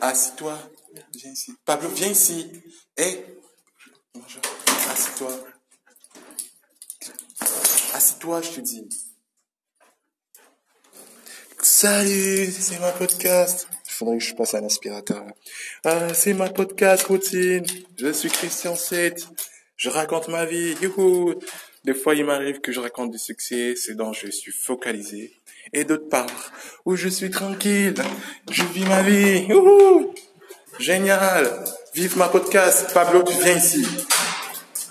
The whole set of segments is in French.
Assis-toi. Viens ici. Pablo, viens ici. Hé. Assis-toi. Assis-toi, je te dis. Salut, c'est ma podcast. Il faudrait que je passe à l'aspirateur. Ah, c'est ma podcast routine. Je suis Christian 7. Je raconte ma vie. Youhou. Des fois, il m'arrive que je raconte du succès, c'est dont je suis focalisé. Et d'autre part, où je suis tranquille. Je vis ma vie. Youhou. Génial. Vive ma podcast. Pablo, tu viens ici.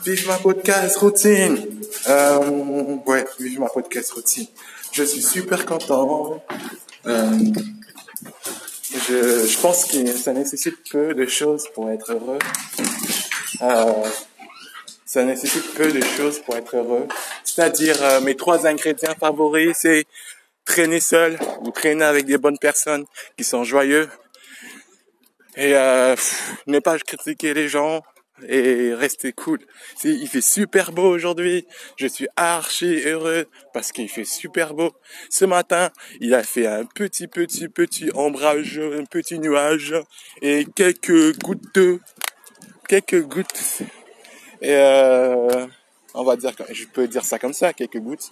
Vive ma podcast routine. Euh, ouais, vive ma podcast routine. Je suis super content. Euh, je, je pense que ça nécessite peu de choses pour être heureux. Euh, ça nécessite peu de choses pour être heureux. C'est-à-dire, mes trois ingrédients favoris, c'est traîner seul ou traîner avec des bonnes personnes qui sont joyeux. Et euh, ne pas critiquer les gens, et rester cool. Il fait super beau aujourd'hui. Je suis archi heureux parce qu'il fait super beau. Ce matin, il a fait un petit, petit, petit ombrage, un petit nuage et quelques gouttes quelques gouttes. Et euh, on va dire, je peux dire ça comme ça, quelques gouttes.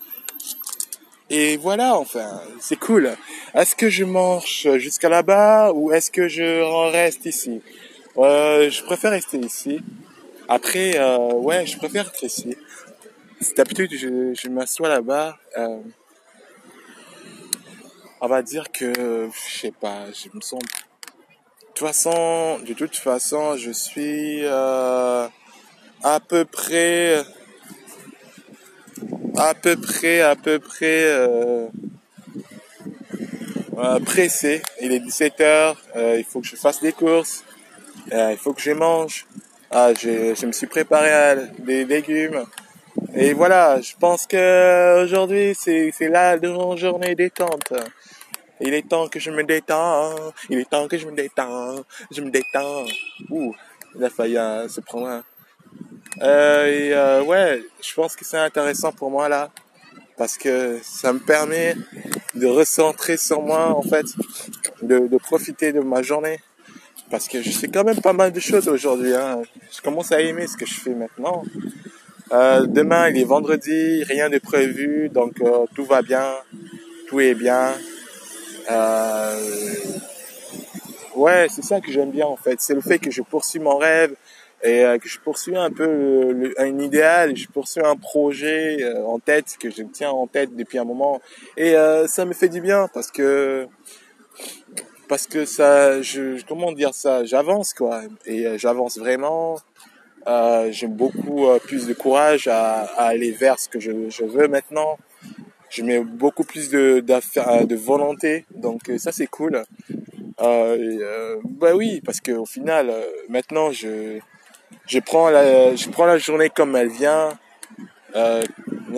Et voilà, enfin, c'est cool. Est-ce que je mange jusqu'à là-bas ou est-ce que je reste ici? Euh, je préfère rester ici. Après, euh, ouais, je préfère rester ici. D'habitude, je, m'assois là-bas. Euh, on va dire que, je sais pas, je me sens... De toute façon, de toute façon, je suis à peu près... À peu près, à peu près... Euh, pressé. Il est 17h, il faut que je fasse des courses. Euh, il faut que je mange. Ah, je, je me suis préparé des légumes. Et voilà, je pense que aujourd'hui c'est la journée détente. Il est temps que je me détends. Il est temps que je me détends. Je me détends. Ouh, il a failli euh, se prendre. Euh, euh, ouais, je pense que c'est intéressant pour moi là parce que ça me permet de recentrer sur moi en fait, de, profiter de ma journée parce que je sais quand même pas mal de choses aujourd'hui. Hein. Je commence à aimer ce que je fais maintenant. Euh, demain, il est vendredi, rien de prévu, donc tout va bien, tout est bien. Ouais, c'est ça que j'aime bien en fait. C'est le fait que je poursuis mon rêve et euh, que je poursuis un peu un idéal, je poursuis un projet euh, en tête que je tiens en tête depuis un moment. Et ça me fait du bien parce que parce que ça, je, comment dire ça, j'avance quoi, et euh, j'avance vraiment. Euh, j'ai beaucoup euh, plus de courage à, aller vers ce que je, veux maintenant. Je mets beaucoup plus de, de volonté, donc ça c'est cool. Euh, bah oui, parce que au final, maintenant je, je prends la, je prends la journée comme elle vient.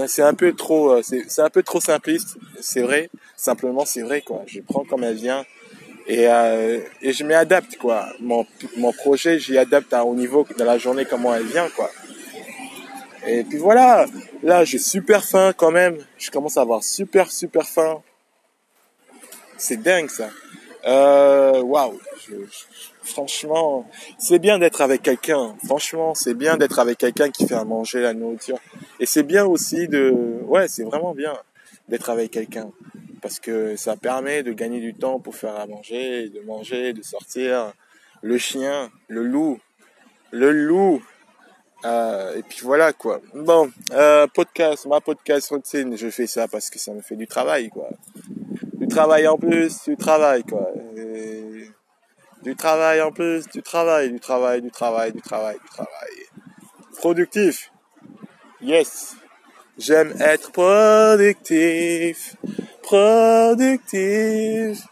c'est un peu trop, c'est un peu trop simpliste, c'est vrai. Simplement c'est vrai quoi. Je prends comme elle vient et, euh, et je m'y adapte quoi. Mon, mon projet, j'y adapte à, au niveau de la journée comment elle vient quoi. Et puis voilà, là j'ai super faim quand même. Je commence à avoir super super faim. C'est dingue ça. Euh, waouh. Franchement, c'est bien d'être avec quelqu'un. Franchement, c'est bien d'être avec quelqu'un qui fait à manger la nourriture. Et c'est bien aussi de, ouais, c'est vraiment bien d'être avec quelqu'un parce que ça permet de gagner du temps pour faire à manger, de manger, de sortir. Le chien, le loup, le loup. Euh, et puis voilà quoi. Bon, euh, podcast, ma podcast routine, je fais ça parce que ça me fait du travail quoi. Du travail en plus, du travail quoi. Du travail en plus, du travail, du travail, du travail, du travail, du travail. Productif. Yes. J'aime être productif productif.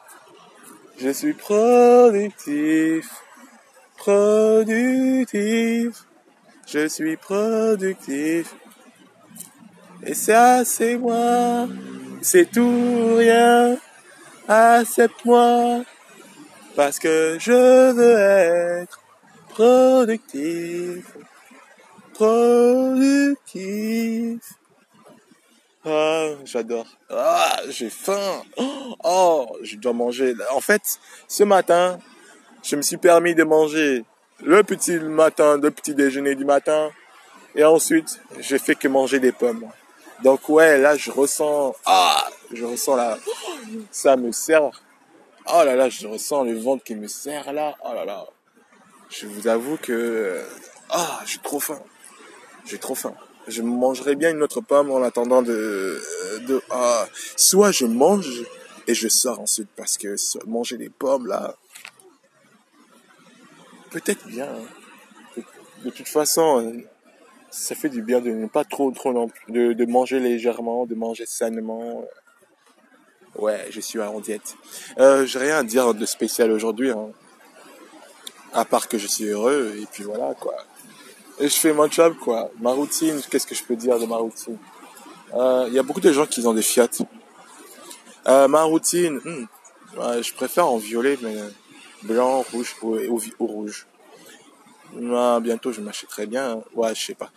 Je suis productif. Productif. Je suis productif. Et ça, c'est moi. C'est tout rien. Accepte-moi. Parce que je veux être productif. Productif. Ah, j'adore. Ah, j'ai faim. Oh, je dois manger. En fait, ce matin, je me suis permis de manger le petit matin, le petit déjeuner du matin. Et ensuite, j'ai fait que manger des pommes. Donc ouais, là, je ressens, ah, je ressens là, ça me sert. Oh là là, je ressens le ventre qui me serre là. Oh là là. Je vous avoue que, ah, j'ai trop faim. J'ai trop faim. Je mangerai bien une autre pomme en attendant de, de, ah, soit je mange et je sors ensuite parce que manger des pommes là, peut-être bien. Hein. De toute façon, ça fait du bien de ne pas trop, trop de, de manger légèrement, de manger sainement. Ouais, je suis en diète. Euh, j'ai rien à dire de spécial aujourd'hui, hein. à part que je suis heureux et puis voilà quoi. Et je fais mon job quoi. Ma routine, qu'est-ce que je peux dire de ma routine? Euh, Il y a beaucoup de gens qui ont des Fiat. Euh, ma routine, hmm, je préfère en violet, mais blanc, rouge ou, ou rouge. Bientôt, je m'achèterai bien. Hein. Ouais, je sais pas.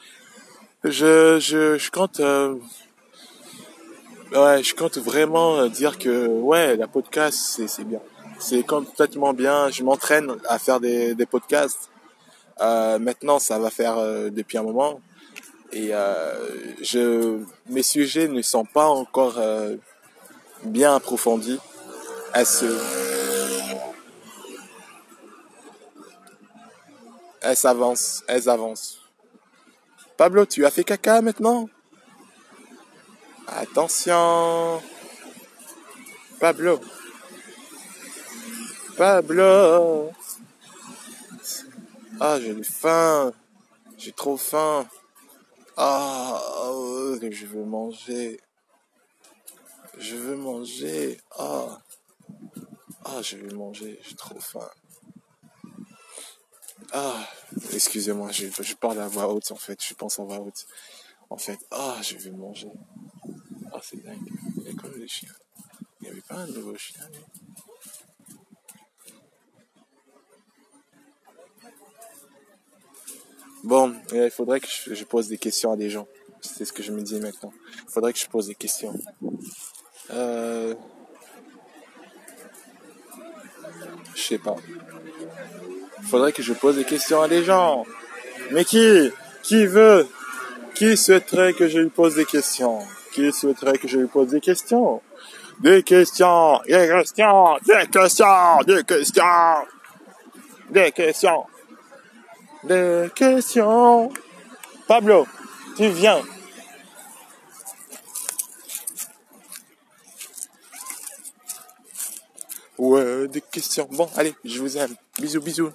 Je, je, je compte, ouais, je compte vraiment dire que, ouais, la podcast, c'est, c'est bien. C'est complètement bien. Je m'entraîne à faire des, des podcasts. Euh, maintenant, ça va faire euh, depuis un moment. Et euh, je, mes sujets ne sont pas encore euh, bien approfondis. Elles avancent, elles avancent. Pablo, tu as fait caca maintenant? Attention. Pablo. Pablo. Ah, j'ai faim. J'ai trop faim. Ah, oh, je veux manger. Je veux manger. Ah. Ah, je veux manger. J'ai trop faim. Ah, excusez-moi, je, je parle à voix haute en fait, je pense en voix haute. En fait, ah, je vais manger. C'est dingue. Il comme des chiens. Il n'y avait pas un nouveau chien, Bon, il faudrait que je, pose des questions à des gens. C'est ce que je me dis maintenant. Il faudrait que je pose des questions. Euh... Je sais pas faudrait que je pose des questions à des gens. Mais qui Qui veut Qui souhaiterait que je lui pose des questions? Qui souhaiterait que je lui pose des questions Des questions, des questions, des questions, des questions, des questions, des questions. Pablo, tu viens. Ouais, des questions. Bon, allez, je vous aime. Bisous, bisous.